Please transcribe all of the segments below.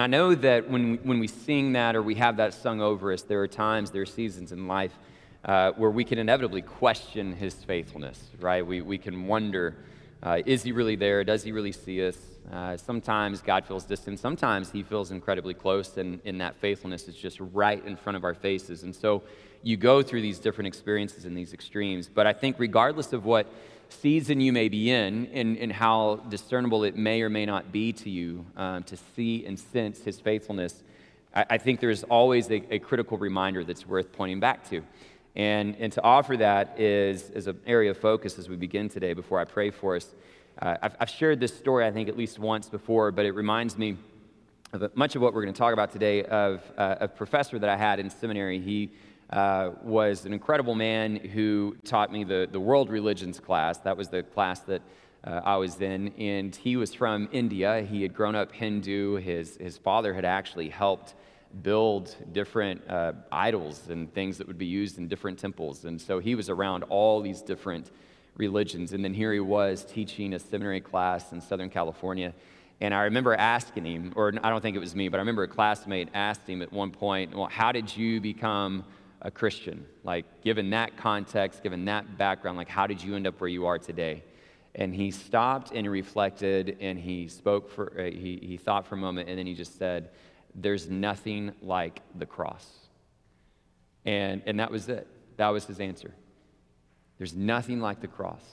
I know that when we, when we sing that or we have that sung over us, there are times, there are seasons in life uh, where we can inevitably question his faithfulness, right? We, we can wonder, uh, is he really there? Does he really see us? Uh, sometimes God feels distant. Sometimes he feels incredibly close, and, and that faithfulness is just right in front of our faces. And so you go through these different experiences and these extremes. But I think, regardless of what season you may be in and, and how discernible it may or may not be to you um, to see and sense his faithfulness, I, I think there's always a, a, critical reminder that's worth pointing back to. And, and to offer that is, is an area of focus as we begin today before I pray for us. Uh, I've, I've, shared this story, I think, at least once before, but it reminds me of much of what we're going to talk about today of uh, a professor that I had in seminary. He uh, was an incredible man who taught me the, the world religions class. That was the class that uh, I was in. And he was from India. He had grown up Hindu. His, his father had actually helped build different uh, idols and things that would be used in different temples. And so he was around all these different religions. And then here he was teaching a seminary class in Southern California. And I remember asking him, or I don't think it was me, but I remember a classmate asked him at one point, Well, how did you become a Christian? Like, given that context, given that background, like, how did you end up where you are today? And he stopped and reflected and he spoke for, uh, he, he thought for a moment and then he just said, There's nothing like the cross. And, and that was it. That was his answer. There's nothing like the cross.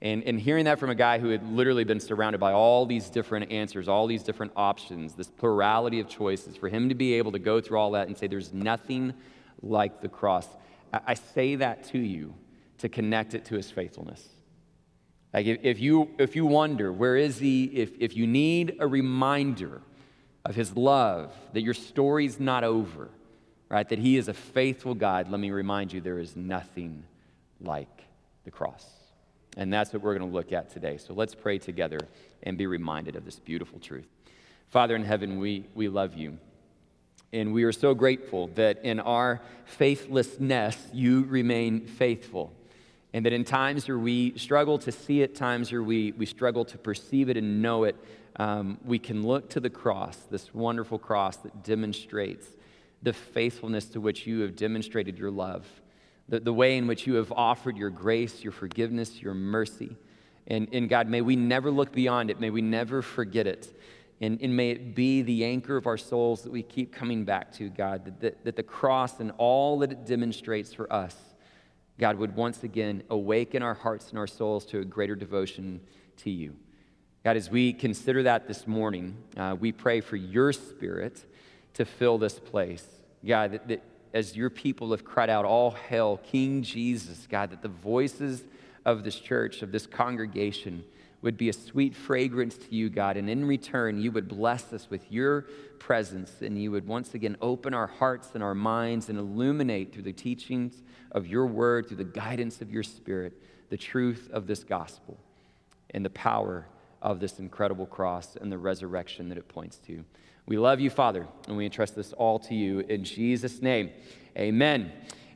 And, and hearing that from a guy who had literally been surrounded by all these different answers, all these different options, this plurality of choices, for him to be able to go through all that and say, There's nothing like the cross. I say that to you to connect it to his faithfulness. Like if, you, if you wonder, where is he? If, if you need a reminder of his love, that your story's not over, right? That he is a faithful God, let me remind you there is nothing like the cross. And that's what we're going to look at today. So let's pray together and be reminded of this beautiful truth. Father in heaven, we, we love you. And we are so grateful that in our faithlessness, you remain faithful. And that in times where we struggle to see it, times where we, we struggle to perceive it and know it, um, we can look to the cross, this wonderful cross that demonstrates the faithfulness to which you have demonstrated your love, the, the way in which you have offered your grace, your forgiveness, your mercy. And, and God, may we never look beyond it. May we never forget it. And, and, may it be the anchor of our souls that we keep coming back to, God, that, that, that, the cross and all that it demonstrates for us, God, would once again awaken our hearts and our souls to a greater devotion to you. God, as we consider that this morning, uh, we pray for your spirit to fill this place. God, that, that as your people have cried out, all hail King Jesus, God, that the voices of this church, of this congregation, would be a sweet fragrance to you, God. And in return, you would bless us with your presence and you would once again open our hearts and our minds and illuminate through the teachings of your word, through the guidance of your spirit, the truth of this gospel and the power of this incredible cross and the resurrection that it points to. We love you, Father, and we entrust this all to you in Jesus' name. Amen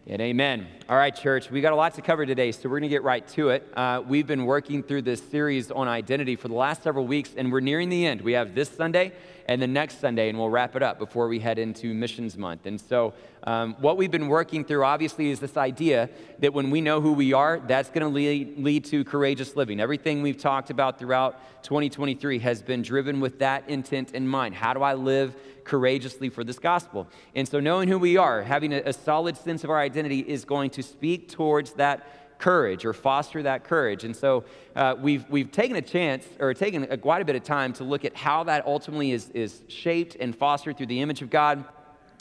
and amen. All right, church, we got a lot to cover today, so we're going to get right to it. Uh, we've been working through this series on identity for the last several weeks, and we're nearing the end. We have this Sunday and the next Sunday, and we'll wrap it up before we head into Missions Month. And so, um, what we've been working through, obviously, is this idea that when we know who we are, that's going to lead, lead to courageous living. Everything we've talked about throughout 2023 has been driven with that intent in mind. How do I live courageously for this gospel? And so, knowing who we are, having a, a solid sense of our identity is going to speak towards that courage or foster that courage. And so uh, we've, we've taken a chance or taken a, quite a bit of time to look at how that ultimately is, is shaped and fostered through the image of God.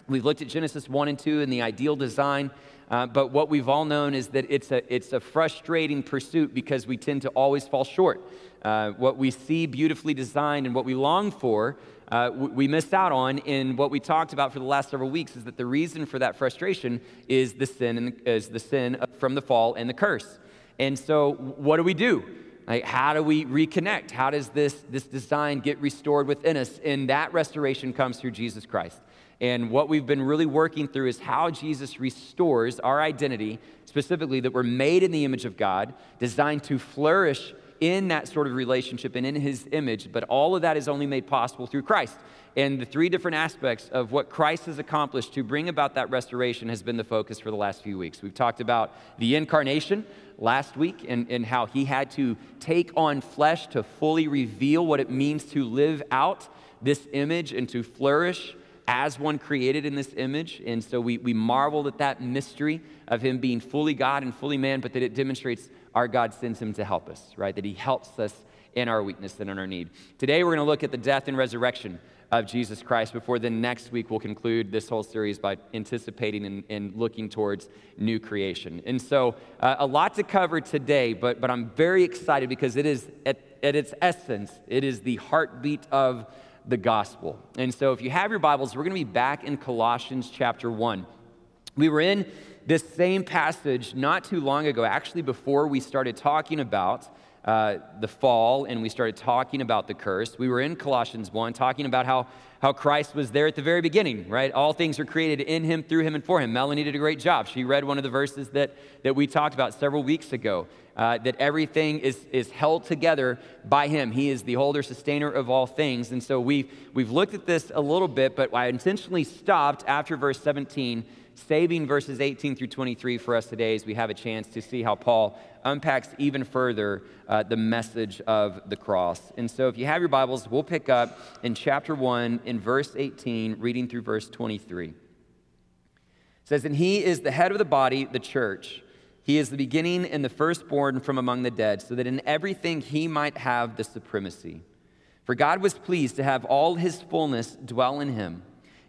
We've looked at Genesis 1 and 2 and the ideal design. Uh, but what we've all known is that it's a, it's a frustrating pursuit because we tend to always fall short. Uh, what we see beautifully designed and what we long for uh, we missed out on in what we talked about for the last several weeks is that the reason for that frustration is the sin and is the sin from the fall and the curse. And so, what do we do? Like, how do we reconnect? How does this, this design get restored within us? And that restoration comes through Jesus Christ. And what we've been really working through is how Jesus restores our identity, specifically that we're made in the image of God, designed to flourish in that sort of relationship and in his image. But all of that is only made possible through Christ. And the three different aspects of what Christ has accomplished to bring about that restoration has been the focus for the last few weeks. We've talked about the incarnation last week and, and how he had to take on flesh to fully reveal what it means to live out this image and to flourish as one created in this image. And so we, we marveled at that mystery of him being fully God and fully man, but that it demonstrates our God sends him to help us, right? That he helps us in our weakness and in our need. Today we're going to look at the death and resurrection of Jesus Christ before the next week we'll conclude this whole series by anticipating and, and looking towards new creation. And so uh, a lot to cover today, but, but I'm very excited because it is at, at its essence, it is the heartbeat of the gospel. And so if you have your Bibles, we're going to be back in Colossians chapter 1. We were in this same passage not too long ago, actually, before we started talking about uh, the fall and we started talking about the curse. We were in Colossians 1 talking about how, how Christ was there at the very beginning, right? All things were created in him, through him, and for him. Melanie did a great job. She read one of the verses that, that we talked about several weeks ago uh, that everything is, is held together by him. He is the holder, sustainer of all things. And so we've, we've looked at this a little bit, but I intentionally stopped after verse 17 saving verses 18 through 23 for us today as we have a chance to see how Paul unpacks even further uh, the message of the cross. And so, if you have your Bibles, we'll pick up in chapter 1 in verse 18, reading through verse 23. It says, And he is the head of the body, the church. He is the beginning and the firstborn from among the dead, so that in everything he might have the supremacy. For God was pleased to have all his fullness dwell in him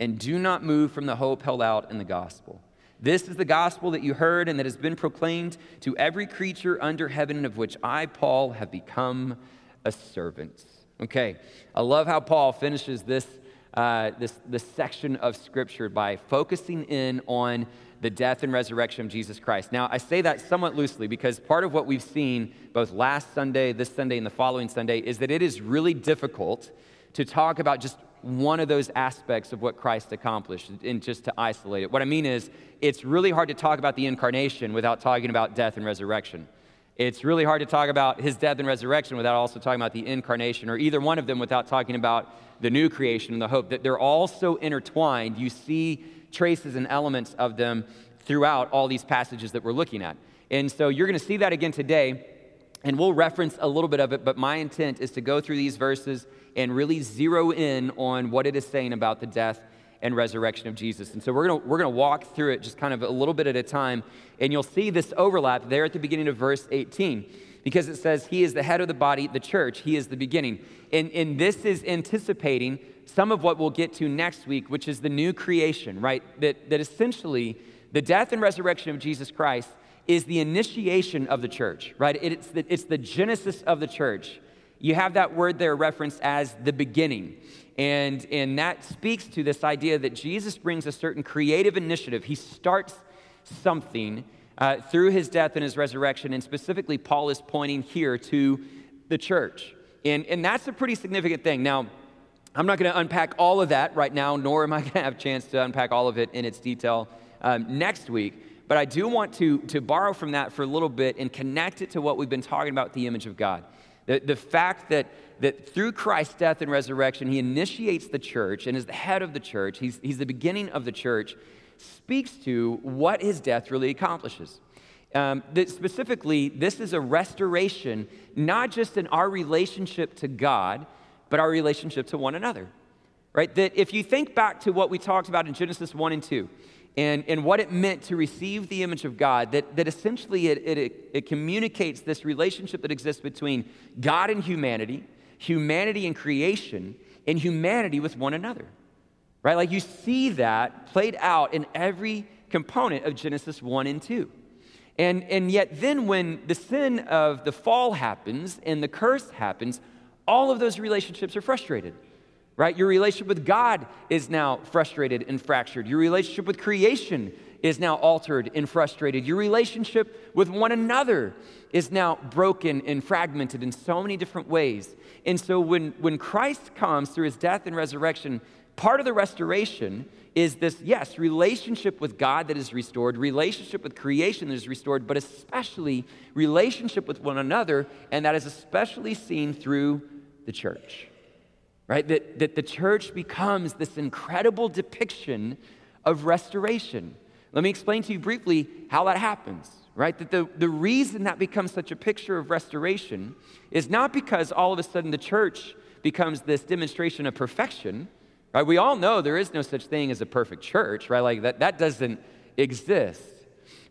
and do not move from the hope held out in the gospel. This is the gospel that you heard and that has been proclaimed to every creature under heaven, of which I, Paul, have become a servant. Okay, I love how Paul finishes this, uh, this, this section of Scripture by focusing in on the death and resurrection of Jesus Christ. Now, I say that somewhat loosely because part of what we've seen both last Sunday, this Sunday, and the following Sunday is that it is really difficult to talk about just one of those aspects of what Christ accomplished and just to isolate it. What I mean is, it's really hard to talk about the incarnation without talking about death and resurrection. It's really hard to talk about his death and resurrection without also talking about the incarnation, or either one of them without talking about the new creation and the hope. That they're all so intertwined. You see traces and elements of them throughout all these passages that we're looking at. And so you're going to see that again today, and we'll reference a little bit of it, but my intent is to go through these verses and really zero in on what it is saying about the death and resurrection of Jesus. And so we're going we're to walk through it just kind of a little bit at a time. And you'll see this overlap there at the beginning of verse 18 because it says, He is the head of the body, the church. He is the beginning. And, and this is anticipating some of what we'll get to next week, which is the new creation, right? That, that essentially the death and resurrection of Jesus Christ is the initiation of the church, right? It's the, it's the genesis of the church you have that word there referenced as the beginning. And, and that speaks to this idea that Jesus brings a certain creative initiative. He starts something uh, through his death and his resurrection. And specifically, Paul is pointing here to the church. And, and that's a pretty significant thing. Now, I'm not going to unpack all of that right now, nor am I going to have a chance to unpack all of it in its detail um, next week. But I do want to, to borrow from that for a little bit and connect it to what we've been talking about the image of God. The, the fact that, that through Christ's death and resurrection, he initiates the church and is the head of the church, he's, he's the beginning of the church, speaks to what his death really accomplishes. Um, specifically, this is a restoration, not just in our relationship to God, but our relationship to one another. Right? That if you think back to what we talked about in Genesis 1 and 2, and, and what it meant to receive the image of God, that, that essentially it, it, it communicates this relationship that exists between God and humanity, humanity and creation, and humanity with one another. Right? Like you see that played out in every component of Genesis 1 and 2. And, and yet, then when the sin of the fall happens and the curse happens, all of those relationships are frustrated, right? Your relationship with God is now frustrated and fractured. Your relationship with creation is now altered and frustrated. Your relationship with one another is now broken and fragmented in so many different ways. And so when, when Christ comes through his death and resurrection, part of the restoration is this, yes, relationship with God that is restored, relationship with creation that is restored, but especially relationship with one another, and that is especially seen through the church. Right? That, that the church becomes this incredible depiction of restoration. Let me explain to you briefly how that happens, right? That the, the reason that becomes such a picture of restoration is not because all of a sudden the church becomes this demonstration of perfection, right? We all know there is no such thing as a perfect church, right? Like that, that doesn't exist.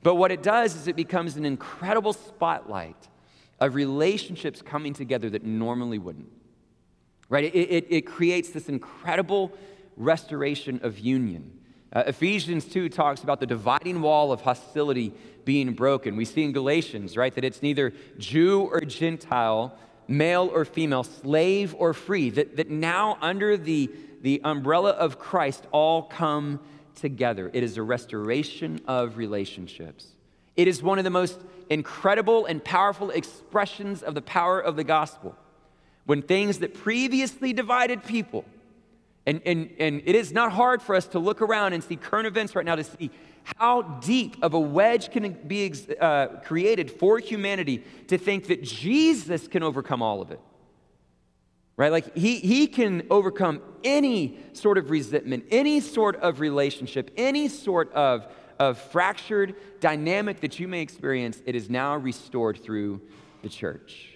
But what it does is it becomes an incredible spotlight of relationships coming together that normally wouldn't, right? It, it, it creates this incredible restoration of union uh, Ephesians 2 talks about the dividing wall of hostility being broken. We see in Galatians, right, that it's neither Jew or Gentile, male or female, slave or free, that, that now under the, the umbrella of Christ all come together. It is a restoration of relationships. It is one of the most incredible and powerful expressions of the power of the gospel. When things that previously divided people, and, and, and it is not hard for us to look around and see current events right now to see how deep of a wedge can be uh, created for humanity to think that Jesus can overcome all of it. Right? Like he, he can overcome any sort of resentment, any sort of relationship, any sort of, of fractured dynamic that you may experience. It is now restored through the church.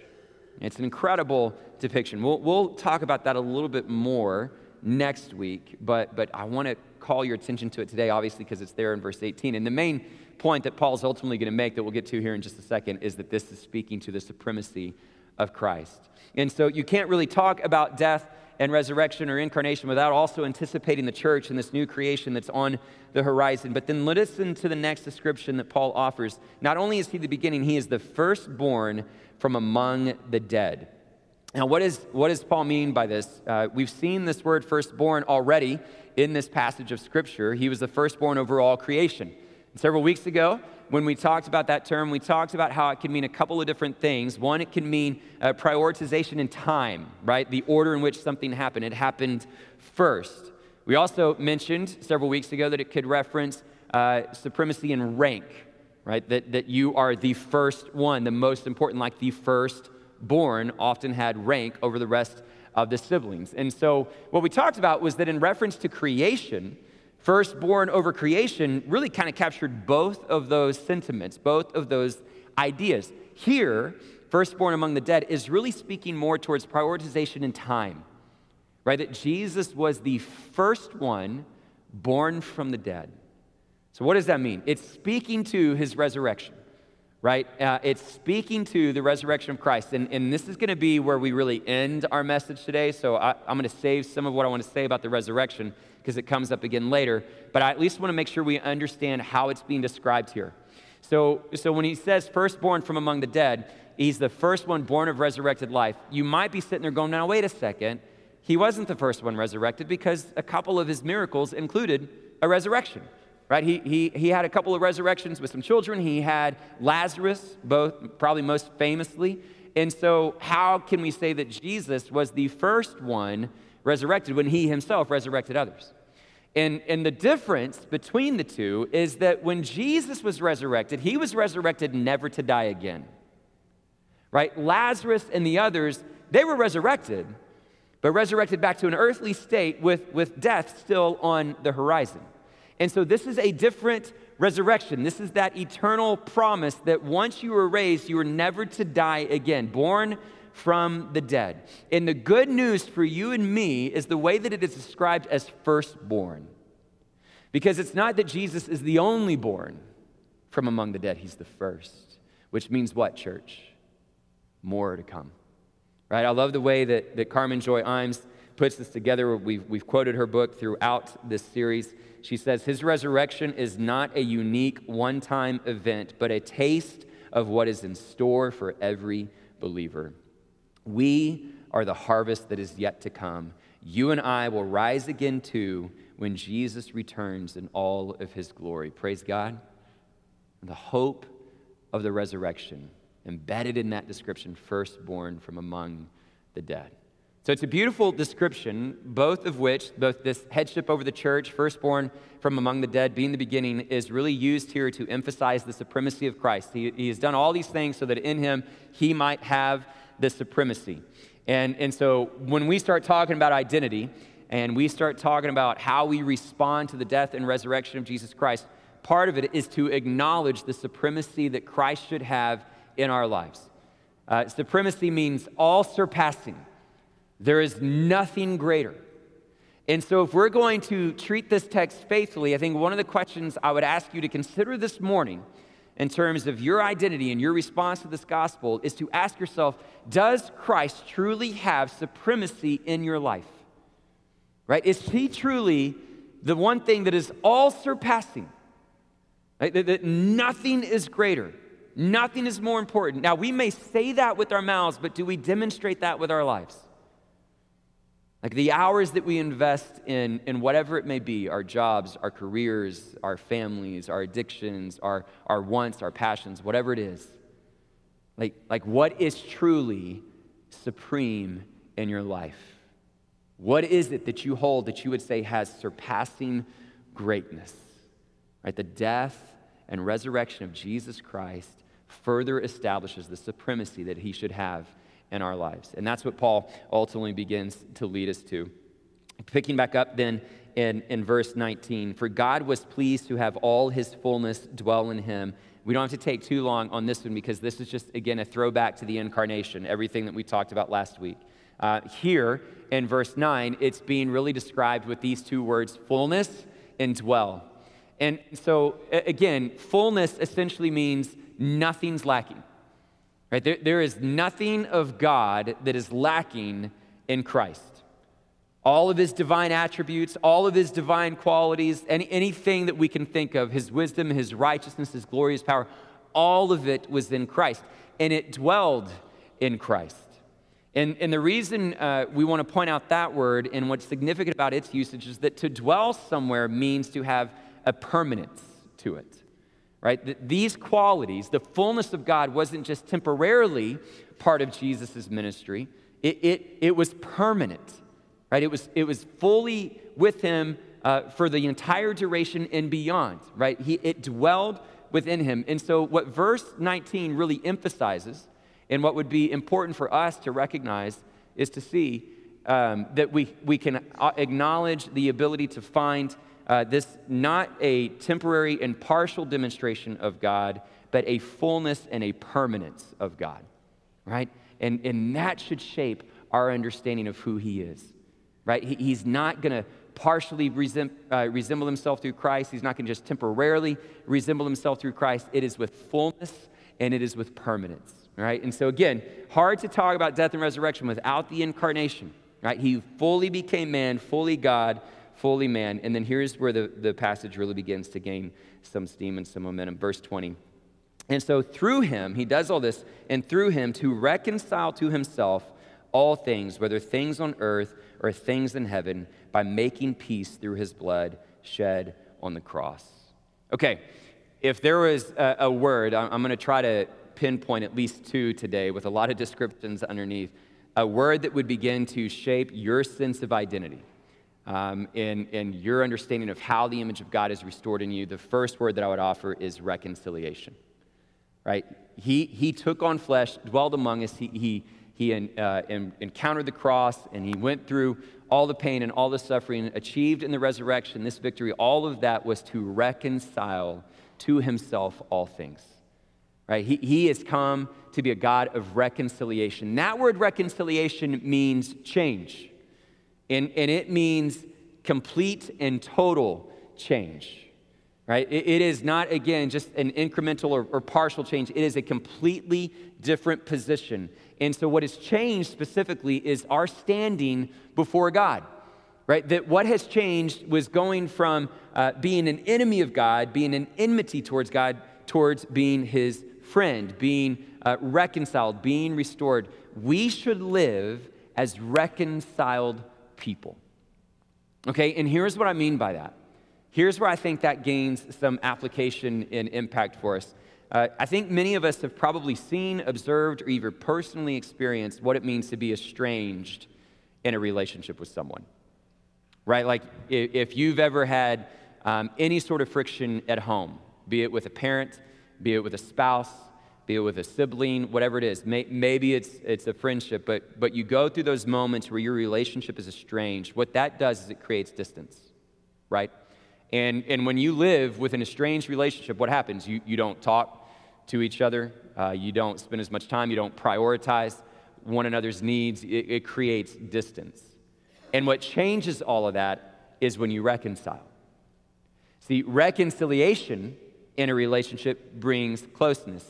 It's an incredible depiction. We'll, we'll talk about that a little bit more next week, but, but I want to call your attention to it today, obviously, because it's there in verse 18. And the main point that Paul's ultimately going to make, that we'll get to here in just a second, is that this is speaking to the supremacy of Christ. And so you can't really talk about death and resurrection or incarnation without also anticipating the church and this new creation that's on the horizon. But then let us listen to the next description that Paul offers. Not only is he the beginning, he is the firstborn from among the dead. Now, what, is, what does Paul mean by this? Uh, we've seen this word firstborn already in this passage of Scripture. He was the firstborn over all creation. And several weeks ago, when we talked about that term, we talked about how it can mean a couple of different things. One, it can mean uh, prioritization in time, right? The order in which something happened. It happened first. We also mentioned several weeks ago that it could reference uh, supremacy in rank, right? That, that you are the first one, the most important, like the first born often had rank over the rest of the siblings. And so, what we talked about was that in reference to creation, firstborn over creation really kind of captured both of those sentiments, both of those ideas. Here, firstborn among the dead is really speaking more towards prioritization in time, right? That Jesus was the first one born from the dead. So, what does that mean? It's speaking to his resurrection right? Uh, it's speaking to the resurrection of Christ. And, and this is going to be where we really end our message today. So I, I'm going to save some of what I want to say about the resurrection because it comes up again later. But I at least want to make sure we understand how it's being described here. So, so when he says firstborn from among the dead, he's the first one born of resurrected life. You might be sitting there going, now, wait a second. He wasn't the first one resurrected because a couple of his miracles included a resurrection right? He, he, he had a couple of resurrections with some children. He had Lazarus, both probably most famously. And so, how can we say that Jesus was the first one resurrected when he himself resurrected others? And, and the difference between the two is that when Jesus was resurrected, he was resurrected never to die again. Right? Lazarus and the others, they were resurrected, but resurrected back to an earthly state with, with death still on the horizon. And so this is a different resurrection. This is that eternal promise that once you were raised, you were never to die again, born from the dead. And the good news for you and me is the way that it is described as firstborn. Because it's not that Jesus is the only born from among the dead, he's the first. Which means what, church? More to come. Right? I love the way that, that Carmen Joy Imes puts this together. We've, we've quoted her book throughout this series. She says, His resurrection is not a unique one time event, but a taste of what is in store for every believer. We are the harvest that is yet to come. You and I will rise again too when Jesus returns in all of his glory. Praise God. The hope of the resurrection, embedded in that description, firstborn from among the dead. So it's a beautiful description, both of which, both this headship over the church, firstborn from among the dead, being the beginning, is really used here to emphasize the supremacy of Christ. He, he has done all these things so that in him he might have the supremacy. And, and so when we start talking about identity and we start talking about how we respond to the death and resurrection of Jesus Christ, part of it is to acknowledge the supremacy that Christ should have in our lives. Uh, supremacy means all surpassing there is nothing greater. And so, if we're going to treat this text faithfully, I think one of the questions I would ask you to consider this morning in terms of your identity and your response to this gospel is to ask yourself Does Christ truly have supremacy in your life? Right? Is he truly the one thing that is all surpassing? Right? That, that nothing is greater, nothing is more important. Now, we may say that with our mouths, but do we demonstrate that with our lives? Like the hours that we invest in, in whatever it may be our jobs, our careers, our families, our addictions, our, our wants, our passions, whatever it is. Like, like what is truly supreme in your life? What is it that you hold that you would say has surpassing greatness? Right? The death and resurrection of Jesus Christ further establishes the supremacy that he should have in our lives. And that's what Paul ultimately begins to lead us to. Picking back up then in, in verse 19 For God was pleased to have all his fullness dwell in him. We don't have to take too long on this one because this is just, again, a throwback to the incarnation, everything that we talked about last week. Uh, here in verse 9, it's being really described with these two words fullness and dwell. And so, again, fullness essentially means nothing's lacking. Right? There, there is nothing of God that is lacking in Christ. All of his divine attributes, all of his divine qualities, any, anything that we can think of, his wisdom, his righteousness, his glorious power, all of it was in Christ. And it dwelled in Christ. And, and the reason uh, we want to point out that word and what's significant about its usage is that to dwell somewhere means to have a permanence to it right? These qualities, the fullness of God, wasn't just temporarily part of Jesus' ministry, it, it, it was permanent, right? It was, it was fully with him uh, for the entire duration and beyond, right? He, it dwelled within him. And so, what verse 19 really emphasizes, and what would be important for us to recognize, is to see um, that we, we can uh, acknowledge the ability to find uh, this not a temporary and partial demonstration of God, but a fullness and a permanence of God, right? And, and that should shape our understanding of who He is, right? He, he's not going to partially uh, resemble Himself through Christ, He's not going to just temporarily resemble Himself through Christ. It is with fullness and it is with permanence, right? And so, again, hard to talk about death and resurrection without the incarnation, right? He fully became man, fully God fully man. And then here's where the, the passage really begins to gain some steam and some momentum. Verse 20. And so through him, he does all this, and through him to reconcile to himself all things, whether things on earth or things in heaven, by making peace through his blood shed on the cross. Okay, if there was a, a word, I'm, I'm going to try to pinpoint at least two today with a lot of descriptions underneath, a word that would begin to shape your sense of identity um, and, and your understanding of how the image of God is restored in you, the first word that I would offer is reconciliation. Right? He, he took on flesh, dwelled among us. He, he, he uh, encountered the cross, and he went through all the pain and all the suffering, achieved in the resurrection this victory. All of that was to reconcile to himself all things. Right? He, he has come to be a God of reconciliation. That word reconciliation means change. And, and it means complete and total change. right? it, it is not, again, just an incremental or, or partial change. It is a completely different position. And so, what has changed specifically is our standing before God, right? That what has changed was going from uh, being an enemy of God, being an enmity towards God, towards being his friend, being uh, reconciled, being restored. We should live as reconciled people. Okay, and here's what I mean by that. Here's where I think that gains some application and impact for us. Uh, I think many of us have probably seen, observed, or even personally experienced what it means to be estranged in a relationship with someone. Right? Like if you've ever had um, any sort of friction at home, be it with a parent, be it with a spouse, be it with a sibling, whatever it is. May, maybe it's, it's a friendship, but, but you go through those moments where your relationship is estranged. What that does is it creates distance, right? And, and when you live with an estranged relationship, what happens? You, you don't talk to each other, uh, you don't spend as much time, you don't prioritize one another's needs, it, it creates distance. And what changes all of that is when you reconcile. See, reconciliation in a relationship brings closeness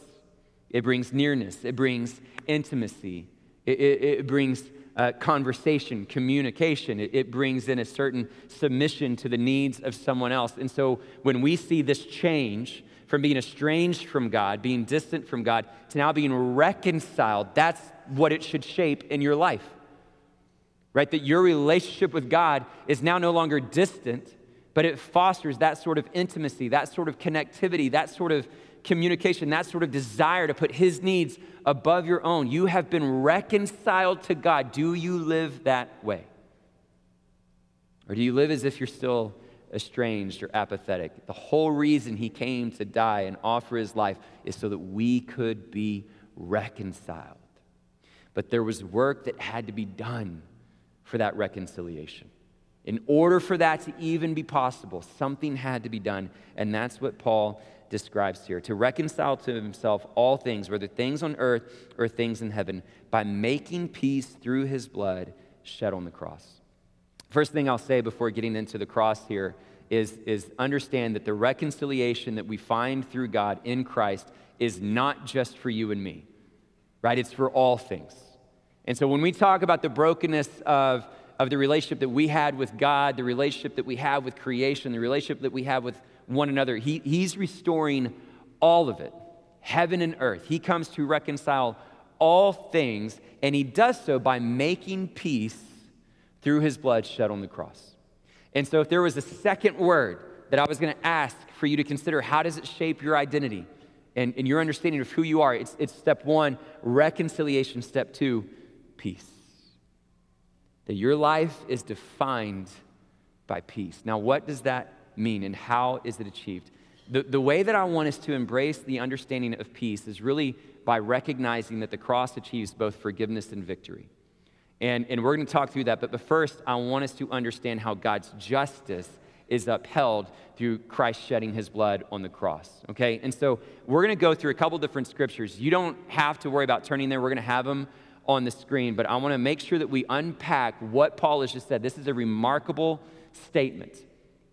it brings nearness, it brings intimacy, it, it, it brings uh, conversation, communication. It, it, brings in a certain submission to the needs of someone else. And so when we see this change from being estranged from God, being distant from God, to now being reconciled, that's what it should shape in your life. Right? That your relationship with God is now no longer distant, but it fosters that sort of intimacy, that sort of connectivity, that sort of communication, that sort of desire to put His needs above your own. You have been reconciled to God. Do you live that way? Or do you live as if you're still estranged or apathetic? The whole reason He came to die and offer His life is so that we could be reconciled. But there was work that had to be done for that reconciliation. In order for that to even be possible, something had to be done. And that's what Paul describes here to reconcile to himself all things, whether things on earth or things in heaven, by making peace through his blood shed on the cross. First thing I'll say before getting into the cross here is, is understand that the reconciliation that we find through God in Christ is not just for you and me, right? It's for all things. And so when we talk about the brokenness of, of the relationship that we had with God, the relationship that we have with creation, the relationship that we have with one another. He, he's restoring all of it, heaven and earth. He comes to reconcile all things, and he does so by making peace through his blood shed on the cross. And so, if there was a second word that I was going to ask for you to consider, how does it shape your identity and, and your understanding of who you are? It's, it's step one, reconciliation. Step two, peace. That your life is defined by peace. Now, what does that mean and how is it achieved? The, the way that I want us to embrace the understanding of peace is really by recognizing that the cross achieves both forgiveness and victory. And, and we're going to talk through that, but, but first, I want us to understand how God's justice is upheld through Christ shedding his blood on the cross. Okay? And so we're going to go through a couple different scriptures. You don't have to worry about turning there, we're going to have them on the screen, but I want to make sure that we unpack what Paul has just said. This is a remarkable statement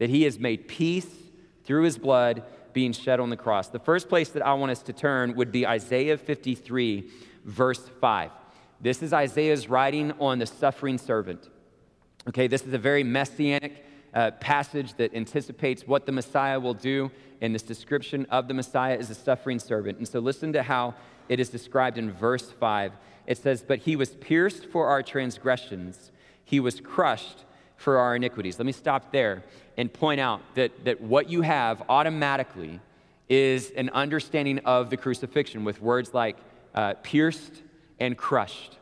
that he has made peace through his blood being shed on the cross. The first place that I want us to turn would be Isaiah 53, verse 5. This is Isaiah's writing on the suffering servant. Okay, this is a very messianic uh, passage that anticipates what the Messiah will do, and this description of the Messiah is a suffering servant. And so listen to how it is described in verse 5. It says, But he was pierced for our transgressions, he was crushed for our iniquities. Let me stop there and point out that, that what you have automatically is an understanding of the crucifixion with words like uh, pierced and crushed.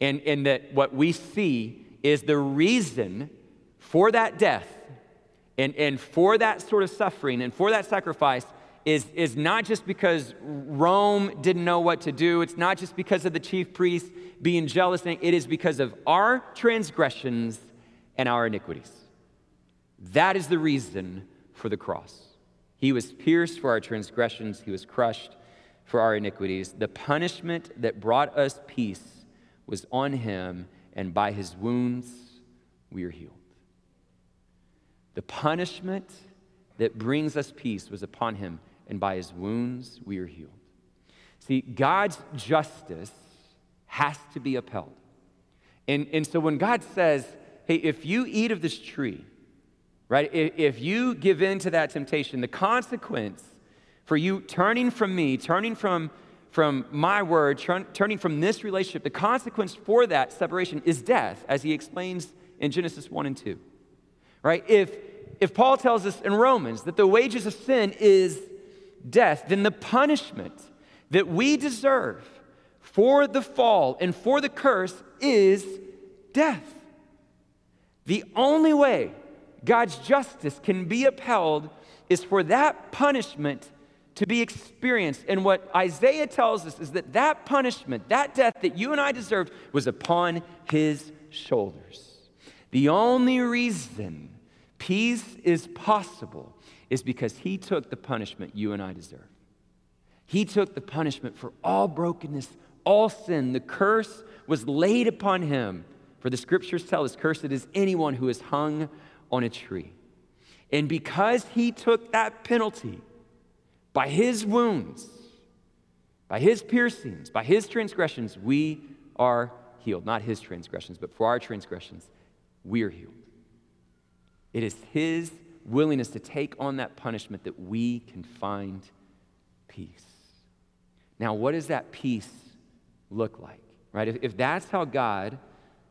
And, and that what we see is the reason for that death and, and for that sort of suffering and for that sacrifice is, is not just because Rome didn't know what to do, it's not just because of the chief priests being jealous, it is because of our transgressions and our iniquities. That is the reason for the cross. He was pierced for our transgressions, he was crushed for our iniquities. The punishment that brought us peace was on him, and by his wounds we are healed. The punishment that brings us peace was upon him, and by his wounds we are healed. See, God's justice has to be upheld. And, and so when God says, hey, if you eat of this tree, right, if, you give in to that temptation, the consequence for you turning from me, turning from, from my word, turn, turning from this relationship, the consequence for that separation is death, as he explains in Genesis 1 and 2. Right? If, if Paul tells us in Romans that the wages of sin is death, then the punishment that we deserve for the fall and for the curse is death. The only way God's justice can be upheld is for that punishment to be experienced. And what Isaiah tells us is that that punishment, that death that you and I deserved, was upon his shoulders. The only reason peace is possible is because he took the punishment you and I deserve. He took the punishment for all brokenness, all sin. The curse was laid upon him. For the scriptures tell us, cursed is anyone who is hung on a tree. And because he took that penalty by his wounds, by his piercings, by his transgressions, we are healed. Not his transgressions, but for our transgressions, we are healed. It is his willingness to take on that punishment that we can find peace. Now, what does that peace look like? Right? If, if that's how God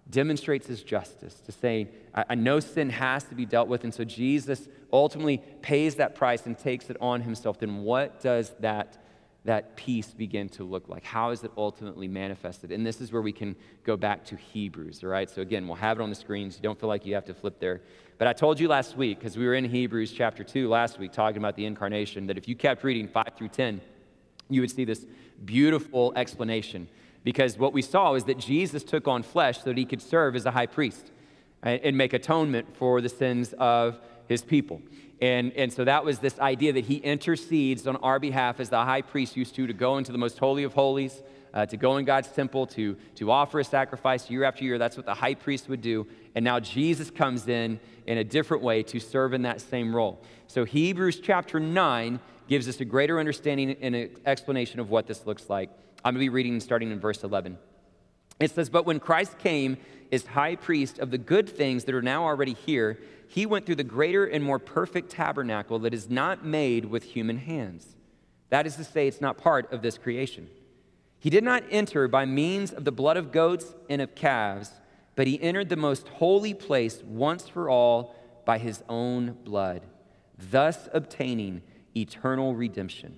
demonstrates his justice, to say, I, I know sin has to be dealt with, and so Jesus ultimately pays that price and takes it on himself, then what does that, that peace begin to look like? How is it ultimately manifested? And this is where we can go back to Hebrews, all right? So again, we'll have it on the screens. You don't feel like you have to flip there. But I told you last week, because we were in Hebrews chapter 2 last week talking about the incarnation, that if you kept reading 5 through 10, you would see this beautiful explanation. Because what we saw is that Jesus took on flesh so that he could serve as a high priest and make atonement for the sins of his people. And, and so that was this idea that he intercedes on our behalf as the high priest used to, to go into the most holy of holies, uh, to go in God's temple, to, to offer a sacrifice year after year. That's what the high priest would do. And now Jesus comes in in a different way to serve in that same role. So Hebrews chapter 9 gives us a greater understanding and an explanation of what this looks like. I'm going to be reading starting in verse 11. It says, But when Christ came as high priest of the good things that are now already here, he went through the greater and more perfect tabernacle that is not made with human hands. That is to say, it's not part of this creation. He did not enter by means of the blood of goats and of calves, but he entered the most holy place once for all by his own blood, thus obtaining eternal redemption.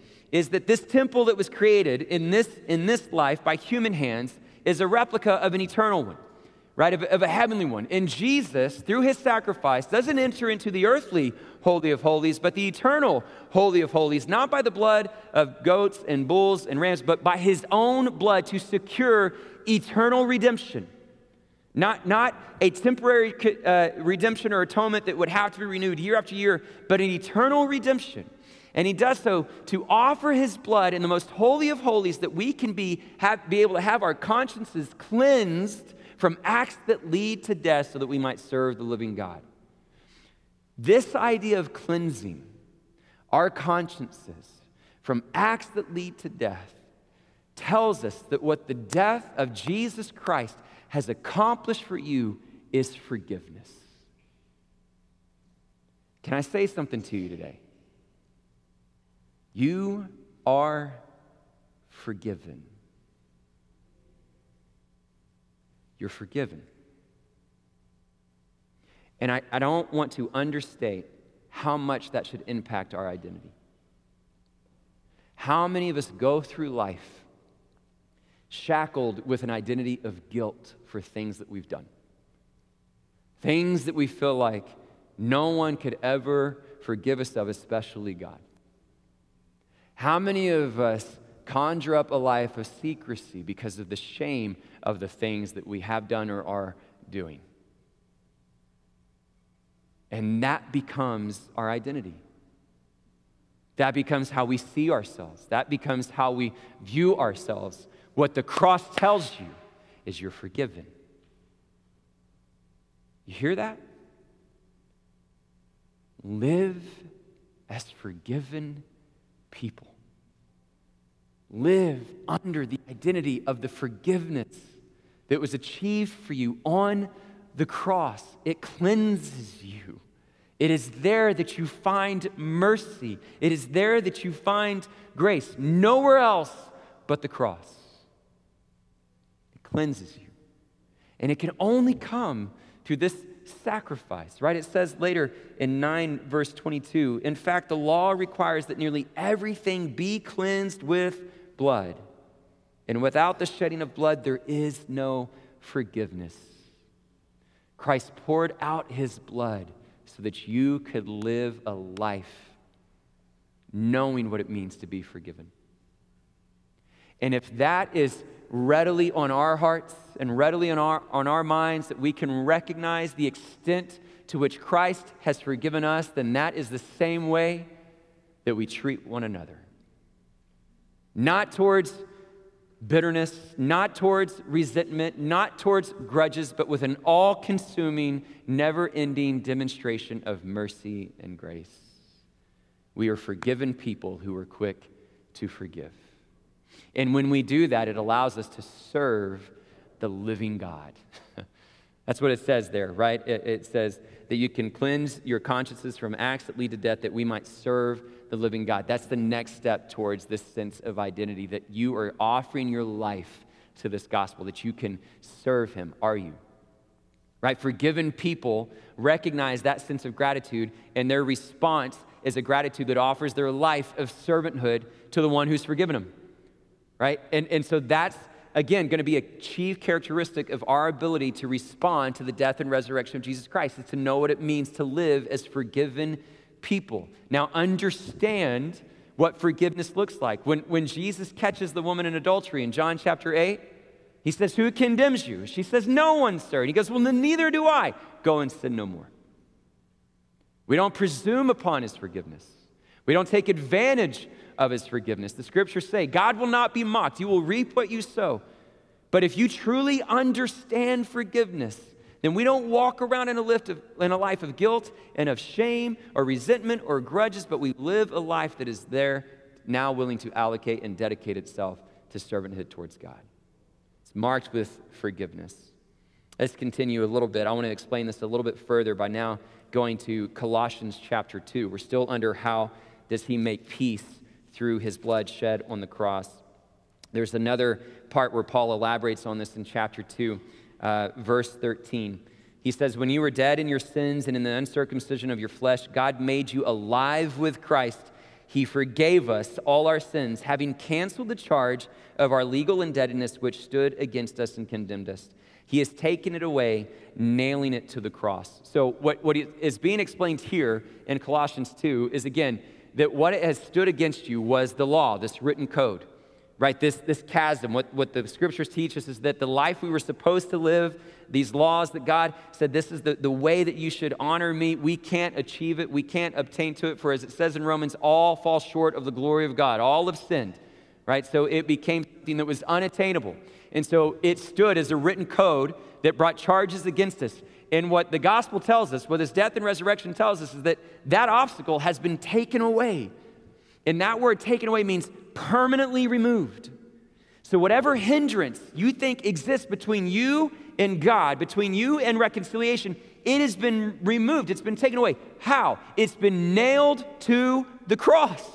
is that this temple that was created in this, in this life by human hands is a replica of an eternal one, right? Of, of a heavenly one. And Jesus, through his sacrifice, doesn't enter into the earthly Holy of Holies, but the eternal Holy of Holies, not by the blood of goats and bulls and rams, but by his own blood to secure eternal redemption. Not, not a temporary uh, redemption or atonement that would have to be renewed year after year, but an eternal redemption. And he does so to offer his blood in the most holy of holies that we can be, have, be able to have our consciences cleansed from acts that lead to death so that we might serve the living God. This idea of cleansing our consciences from acts that lead to death tells us that what the death of Jesus Christ has accomplished for you is forgiveness. Can I say something to you today? You are forgiven. You're forgiven. And I, I don't want to understate how much that should impact our identity. How many of us go through life shackled with an identity of guilt for things that we've done. Things that we feel like no one could ever forgive us of, especially God. How many of us conjure up a life of secrecy because of the shame of the things that we have done or are doing? And that becomes our identity. That becomes how we see ourselves. That becomes how we view ourselves. What the cross tells you is you're forgiven. You hear that? Live as forgiven people. Live under the identity of the forgiveness that was achieved for you on the cross. It cleanses you. It is there that you find mercy. It is there that you find grace. Nowhere else but the cross. It cleanses you. And it can only come through this sacrifice, right? It says later in 9, verse 22 In fact, the law requires that nearly everything be cleansed with blood. And without the shedding of blood, there is no forgiveness. Christ poured out his blood so that you could live a life knowing what it means to be forgiven. And if that is readily on our hearts and readily on our, on our minds, that we can recognize the extent to which Christ has forgiven us, then that is the same way that we treat one another. Not towards bitterness, not towards resentment, not towards grudges, but with an all consuming, never ending demonstration of mercy and grace. We are forgiven people who are quick to forgive. And when we do that, it allows us to serve the living God. That's what it says there, right? It, it, says that you can cleanse your consciences from acts that lead to death that we might serve the living God. That's the next step towards this sense of identity that you are offering your life to this gospel, that you can serve Him. Are you? Right? Forgiven people recognize that sense of gratitude, and their response is a gratitude that offers their life of servanthood to the one who's forgiven them. Right? And, and so that's again, going to be a chief characteristic of our ability to respond to the death and resurrection of Jesus Christ is to know what it means to live as forgiven people. Now, understand what forgiveness looks like. When, when Jesus catches the woman in adultery in John chapter 8, he says, Who condemns you? She says, No one, sir. And he goes, Well, then neither do I. Go and sin no more. We don't presume upon his forgiveness. We don't take advantage of his forgiveness. The scriptures say, God will not be mocked. You will reap what you sow. But if you truly understand forgiveness, then we don't walk around in a, of, in a life of guilt and of shame or resentment or grudges, but we live a life that is there now willing to allocate and dedicate itself to servanthood towards God. It's marked with forgiveness. Let's continue a little bit. I want to explain this a little bit further by now going to Colossians chapter 2. We're still under how does he make peace through his blood shed on the cross. There's another part where Paul elaborates on this in chapter 2, uh, verse 13. He says, When you were dead in your sins and in the uncircumcision of your flesh, God made you alive with Christ. He forgave us all our sins, having canceled the charge of our legal indebtedness which stood against us and condemned us. He has taken it away, nailing it to the cross. So, what, what is being explained here in Colossians 2 is again, that what it has stood against you was the law, this written code, right? This, this chasm. What, what the scriptures teach us is that the life we were supposed to live, these laws that God said, this is the, the way that you should honor me, we can't achieve it, we can't obtain to it. For as it says in Romans, all fall short of the glory of God, all have sinned, right? So it became something that was unattainable. And so it stood as a written code that brought charges against us. And what the gospel tells us, what his death and resurrection tells us, is that that obstacle has been taken away. And that word taken away means permanently removed. So, whatever hindrance you think exists between you and God, between you and reconciliation, it has been removed. It's been taken away. How? It's been nailed to the cross.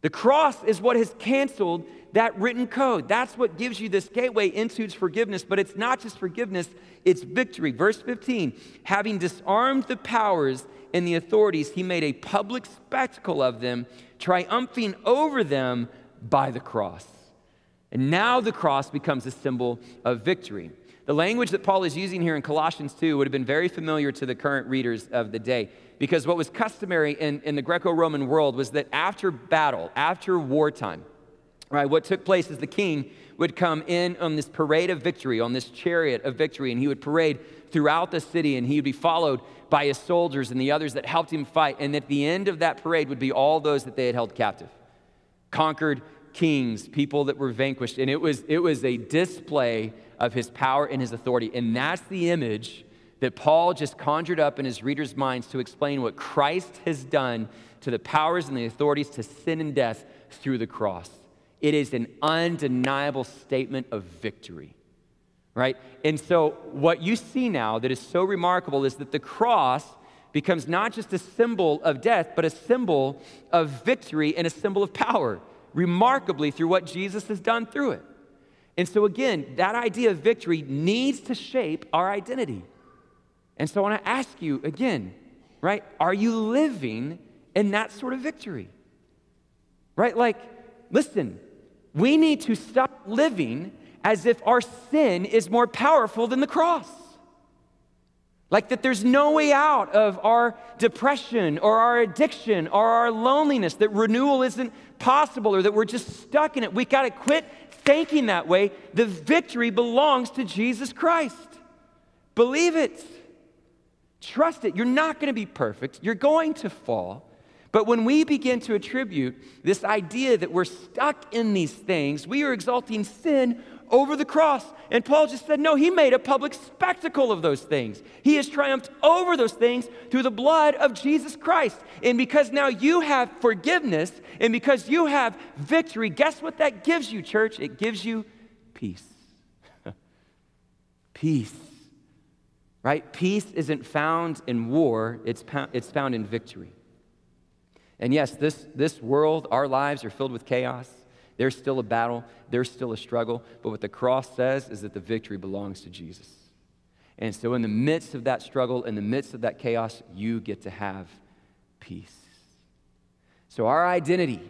The cross is what has canceled that written code. That's what gives you this gateway into its forgiveness, but it's not just forgiveness, it's victory. Verse 15 having disarmed the powers and the authorities, he made a public spectacle of them, triumphing over them by the cross. And now the cross becomes a symbol of victory. The language that Paul is using here in Colossians 2 would have been very familiar to the current readers of the day because what was customary in, in the Greco Roman world was that after battle, after wartime, right, what took place is the king would come in on this parade of victory, on this chariot of victory, and he would parade throughout the city and he would be followed by his soldiers and the others that helped him fight. And at the end of that parade would be all those that they had held captive conquered kings, people that were vanquished. And it was, it was a display of his power and his authority. And that's the image that Paul just conjured up in his readers' minds to explain what Christ has done to the powers and the authorities to sin and death through the cross. It is an undeniable statement of victory, right? And so, what you see now that is so remarkable is that the cross becomes not just a symbol of death, but a symbol of victory and a symbol of power, remarkably through what Jesus has done through it. And so, again, that idea of victory needs to shape our identity. And so, I want to ask you again, right? Are you living in that sort of victory? Right? Like, listen, we need to stop living as if our sin is more powerful than the cross. Like that there's no way out of our depression or our addiction or our loneliness, that renewal isn't possible or that we're just stuck in it. We got to quit thinking that way. The victory belongs to Jesus Christ. Believe it. Trust it. You're not going to be perfect. You're going to fall. But when we begin to attribute this idea that we're stuck in these things, we are exalting sin over the cross. And Paul just said, no, he made a public spectacle of those things. He has triumphed over those things through the blood of Jesus Christ. And because now you have forgiveness and because you have victory, guess what that gives you, church? It gives you peace. peace. Right? Peace isn't found in war, it's, it's found in victory. And yes, this, this world, our lives are filled with chaos. There's still a battle, there's still a struggle, but what the cross says is that the victory belongs to Jesus. And so, in the midst of that struggle, in the midst of that chaos, you get to have peace. So, our identity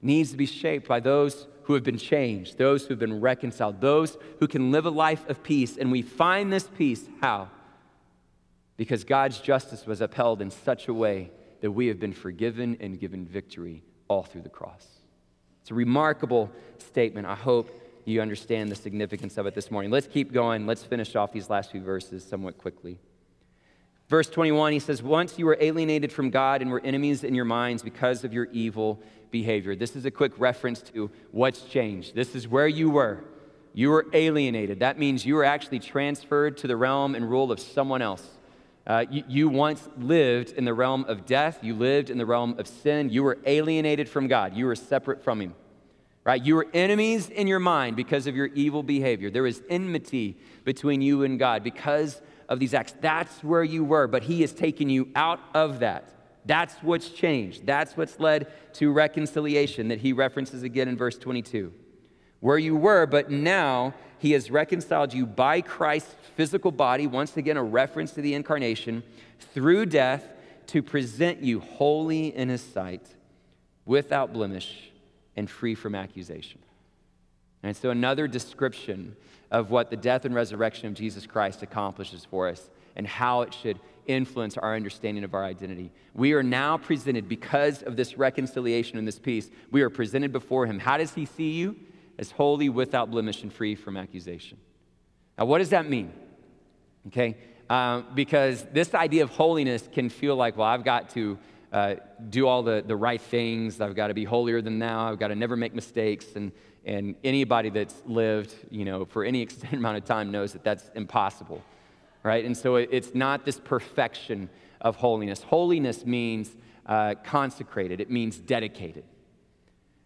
needs to be shaped by those who have been changed, those who have been reconciled, those who can live a life of peace. And we find this peace how? Because God's justice was upheld in such a way that we have been forgiven and given victory all through the cross. It's a remarkable statement. I hope you understand the significance of it this morning. Let's keep going. Let's finish off these last few verses somewhat quickly. Verse 21, he says, Once you were alienated from God and were enemies in your minds because of your evil behavior. This is a quick reference to what's changed. This is where you were. You were alienated. That means you were actually transferred to the realm and rule of someone else. Uh, you, you, once lived in the realm of death. You lived in the realm of sin. You were alienated from God. You were separate from Him. Right? You were enemies in your mind because of your evil behavior. There was enmity between you and God because of these acts. That's where you were, but He has taken you out of that. That's what's changed. That's what's led to reconciliation that He references again in verse 22. Where you were, but now he has reconciled you by Christ's physical body, once again, a reference to the incarnation, through death to present you holy in his sight, without blemish, and free from accusation. And so, another description of what the death and resurrection of Jesus Christ accomplishes for us and how it should influence our understanding of our identity. We are now presented, because of this reconciliation and this peace, we are presented before Him. How does He see you? As holy, without blemish, and free from accusation. Now, what does that mean? Okay, um, because this idea of holiness can feel like, well, I've got to uh, do all the, the right things. I've got to be holier than thou. I've got to never make mistakes. And, and anybody that's lived, you know, for any extended amount of time knows that that's impossible, right? And so it, it's not this perfection of holiness. Holiness means uh, consecrated. It means dedicated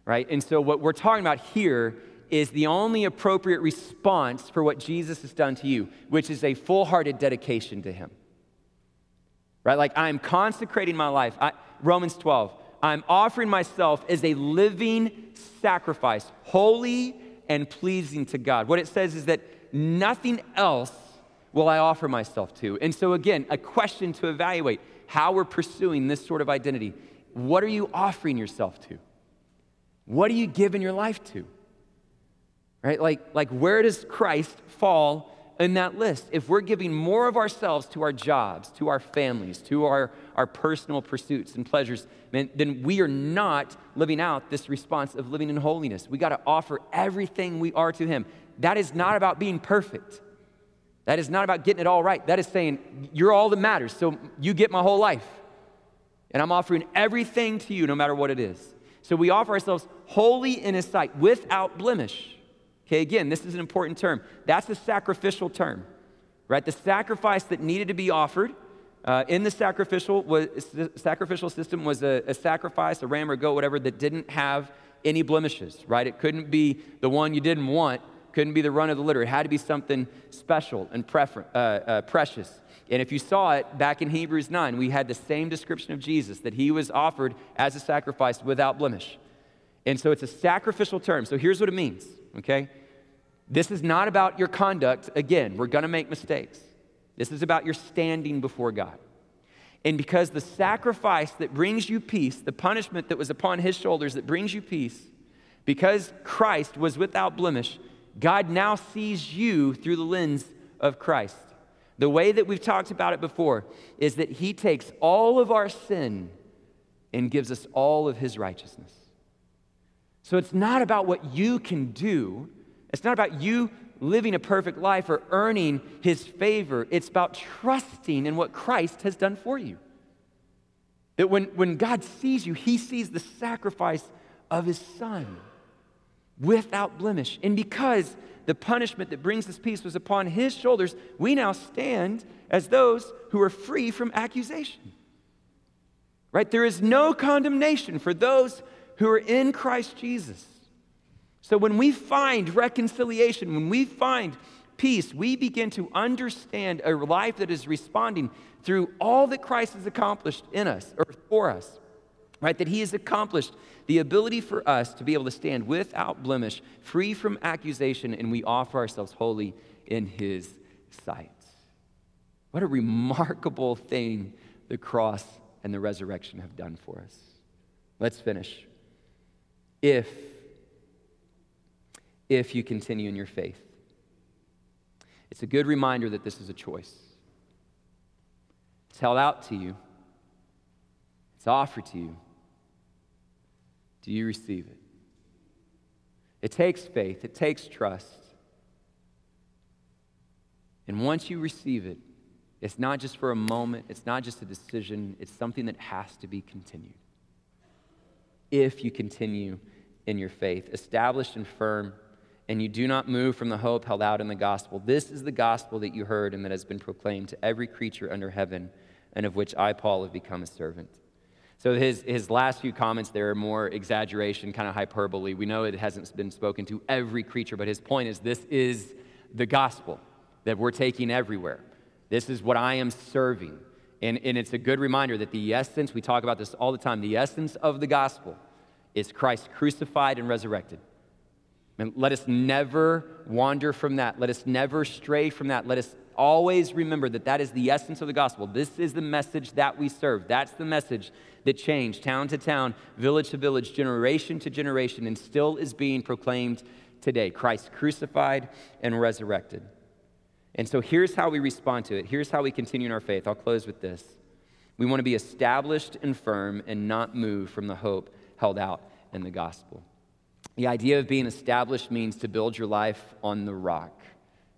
right? And so, what we're talking about here is the only appropriate response for what Jesus has done to you, which is a full hearted dedication to Him. Right? Like, I'm consecrating my life. I, Romans 12, I'm offering myself as a living sacrifice, holy and pleasing to God. What it says is that nothing else will I offer myself to. And so, again, a question to evaluate how we're pursuing this sort of identity. What are you offering yourself to? What are you giving your life to? Right? Like, like where does Christ fall in that list, if we're giving more of ourselves to our jobs, to our families, to our, our personal pursuits and pleasures, then, then we are not living out this response of living in holiness. We got to offer everything we are to Him. That is not about being perfect. That is not about getting it all right. That is saying, You're all that matters, so you get my whole life. And I'm offering everything to you, no matter what it is. So we offer ourselves wholly in His sight, without blemish. Okay, again, this is an important term. That's the sacrificial term, right? The sacrifice that needed to be offered uh, in the sacrificial, was, sacrificial system was a, a sacrifice, a ram or goat, whatever, that didn't have any blemishes, right? It couldn't be the one you didn't want, couldn't be the run of the litter. It had to be something special and prefer, uh, uh, precious. And if you saw it back in Hebrews 9, we had the same description of Jesus that he was offered as a sacrifice without blemish. And so it's a sacrificial term. So here's what it means okay? This is not about your conduct. Again, we're going to make mistakes. This is about your standing before God. And because the sacrifice that brings you peace, the punishment that was upon his shoulders that brings you peace, because Christ was without blemish, God now sees you through the lens of Christ. The way that we've talked about it before is that he takes all of our sin and gives us all of his righteousness. So it's not about what you can do, it's not about you living a perfect life or earning his favor. It's about trusting in what Christ has done for you. That when, when God sees you, he sees the sacrifice of his son without blemish. And because the punishment that brings us peace was upon his shoulders, we now stand as those who are free from accusation. Right? There is no condemnation for those who are in Christ Jesus. So when we find reconciliation, when we find peace, we begin to understand a life that is responding through all that Christ has accomplished in us or for us, right? That He has accomplished the ability for us to be able to stand without blemish, free from accusation, and we offer ourselves wholly in His sight. What a remarkable thing the cross and the resurrection have done for us. Let's finish if if you continue in your faith. It's a good reminder that this is a choice. It's held out to you. It's offered to you. Do you receive it? It takes faith, it takes trust. And once you receive it, it's not just for a moment, it's not just a decision, it's something that has to be continued. If you continue in your faith, established and firm, and you do not move from the hope held out in the gospel. This is the gospel that you heard and that has been proclaimed to every creature under heaven, and of which I, Paul, have become a servant. So his, his last few comments there are more exaggeration, kind of hyperbole. We know it hasn't been spoken to every creature, but his point is this is the gospel that we're taking everywhere. This is what I am serving. And, and it's a good reminder that the essence, we talk about this all the time, the essence of the gospel is Christ crucified and resurrected. And let us never wander from that. Let us never stray from that. Let us always remember that that is the essence of the gospel. This is the message that we serve. That's the message that changed town to town, village to village, generation to generation, and still is being proclaimed today Christ crucified and resurrected. And so here's how we respond to it. Here's how we continue in our faith. I'll close with this. We want to be established and firm and not move from the hope held out in the gospel. The idea of being established means to build your life on the rock,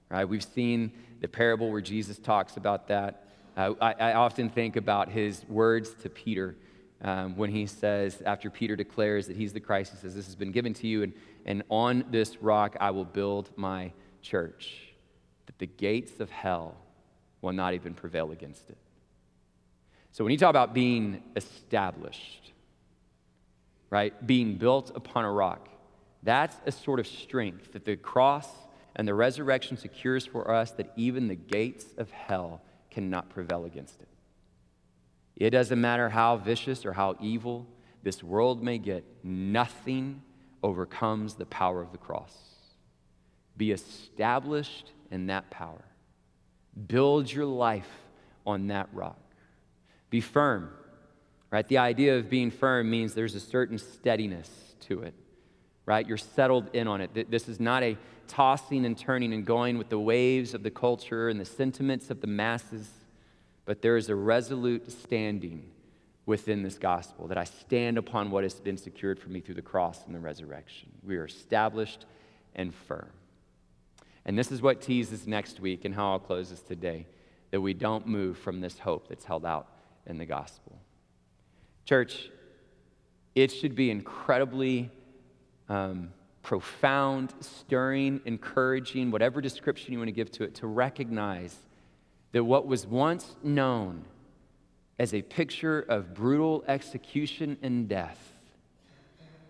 right? We've seen the parable where Jesus talks about that. Uh, I, I, often think about his words to Peter um, when he says, after Peter declares that he's the Christ, he says, This has been given to you, and, and on this rock I will build my church, that the gates of hell will not even prevail against it. So when you talk about being established, right, being built upon a rock, that's a sort of strength that the cross and the resurrection secures for us that even the gates of hell cannot prevail against it. It doesn't matter how vicious or how evil this world may get, nothing overcomes the power of the cross. Be established in that power. Build your life on that rock. Be firm, right? The idea of being firm means there's a certain steadiness to it right? You're settled in on it. This is not a tossing and turning and going with the waves of the culture and the sentiments of the masses, but there is a resolute standing within this gospel that I stand upon what has been secured for me through the cross and the resurrection. We are established and firm. And this is what teases next week and how I'll close this today that we don't move from this hope that's held out in the gospel. Church, it should be incredibly um, profound, stirring, encouraging, whatever description you want to give to it, to recognize that what was once known as a picture of brutal execution and death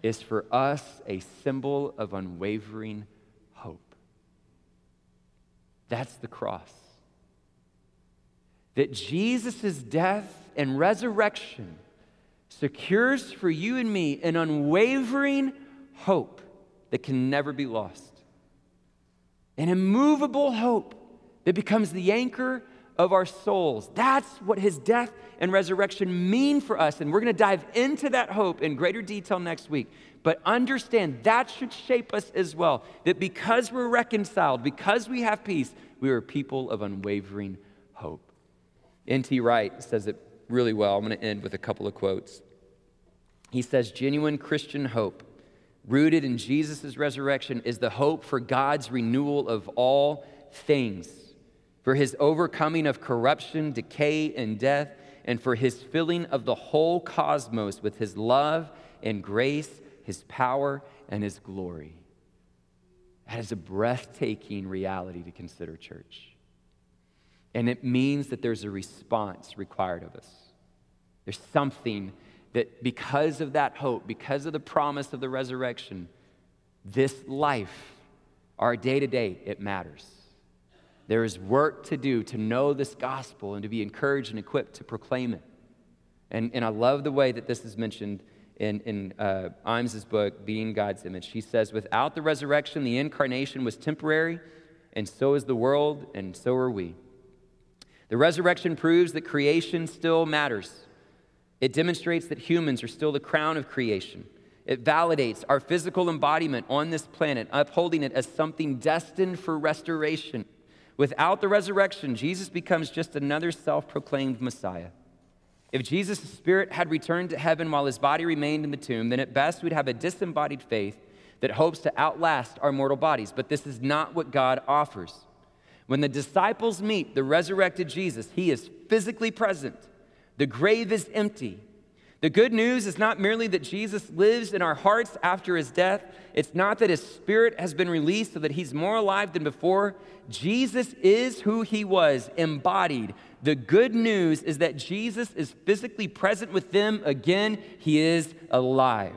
is for us a symbol of unwavering hope. That's the cross. That Jesus' death and resurrection secures for you and me an unwavering hope that can never be lost. An immovable hope that becomes the anchor of our souls. That's what his death and resurrection mean for us. And we're going to dive into that hope in greater detail next week. But understand that should shape us as well. That because we're reconciled, because we have peace, we are people of unwavering hope. N.T. Wright says it really well. I'm going to end with a couple of quotes. He says, Genuine Christian hope, rooted in Jesus' resurrection, is the hope for God's renewal of all things, for his overcoming of corruption, decay, and death, and for his filling of the whole cosmos with his love and grace, his power, and his glory. That is a breathtaking reality to consider, church. And it means that there's a response required of us. There's something that because of that hope, because of the promise of the resurrection, this life, our day to day, it matters. There is work to do to know this gospel and to be encouraged and equipped to proclaim it. And, and I love the way that this is mentioned in, in uh, Imes's book, Being God's Image. He says, Without the resurrection, the incarnation was temporary, and so is the world, and so are we. The resurrection proves that creation still matters. It demonstrates that humans are still the crown of creation. It validates our physical embodiment on this planet, upholding it as something destined for restoration. Without the resurrection, Jesus becomes just another self proclaimed Messiah. If Jesus' spirit had returned to heaven while his body remained in the tomb, then at best we'd have a disembodied faith that hopes to outlast our mortal bodies. But this is not what God offers. When the disciples meet the resurrected Jesus, he is physically present. The grave is empty. The good news is not merely that Jesus lives in our hearts after his death. It's not that his spirit has been released so that he's more alive than before. Jesus is who he was, embodied. The good news is that Jesus is physically present with them again. He is alive.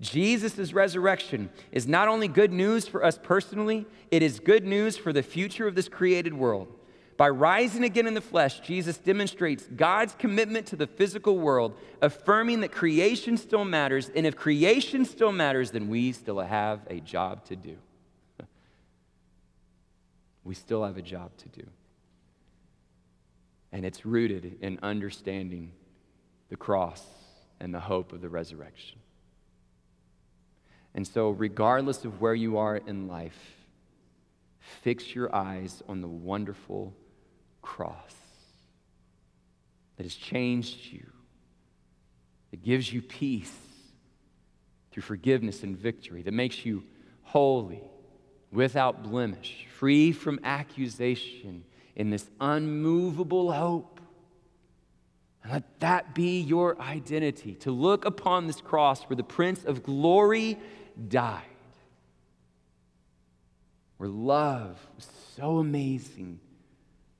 Jesus' resurrection is not only good news for us personally, it is good news for the future of this created world. By rising again in the flesh, Jesus demonstrates God's commitment to the physical world, affirming that creation still matters. And if creation still matters, then we still have a job to do. we still have a job to do. And it's rooted in understanding the cross and the hope of the resurrection. And so, regardless of where you are in life, fix your eyes on the wonderful cross that has changed you, that gives you peace through forgiveness and victory, that makes you holy, without blemish, free from accusation, in this unmovable hope. And let that be your identity to look upon this cross where the Prince of Glory died, where love was so amazing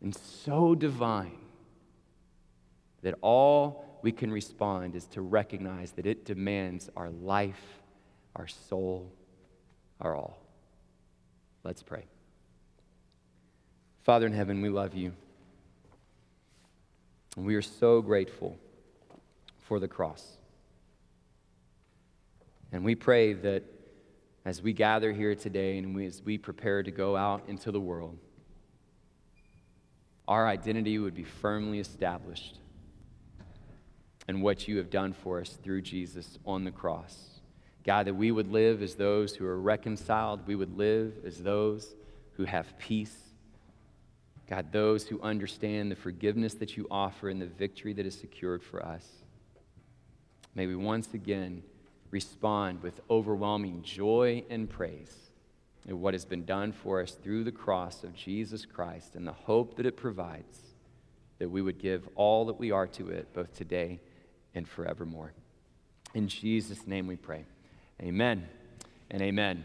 and so divine that all we can respond is to recognize that it demands our life, our soul, our all. Let's pray. Father in heaven, we love you. And we are so grateful for the cross. And we pray that as we gather here today and we, as we prepare to go out into the world, our identity would be firmly established in what you have done for us through Jesus on the cross. God, that we would live as those who are reconciled. We would live as those who have peace. God, those who understand the forgiveness that you offer and the victory that is secured for us. May we once again respond with overwhelming joy and praise at what has been done for us through the cross of Jesus Christ and the hope that it provides, that we would give all that we are to it, both today and forevermore. In Jesus' name we pray. Amen and amen.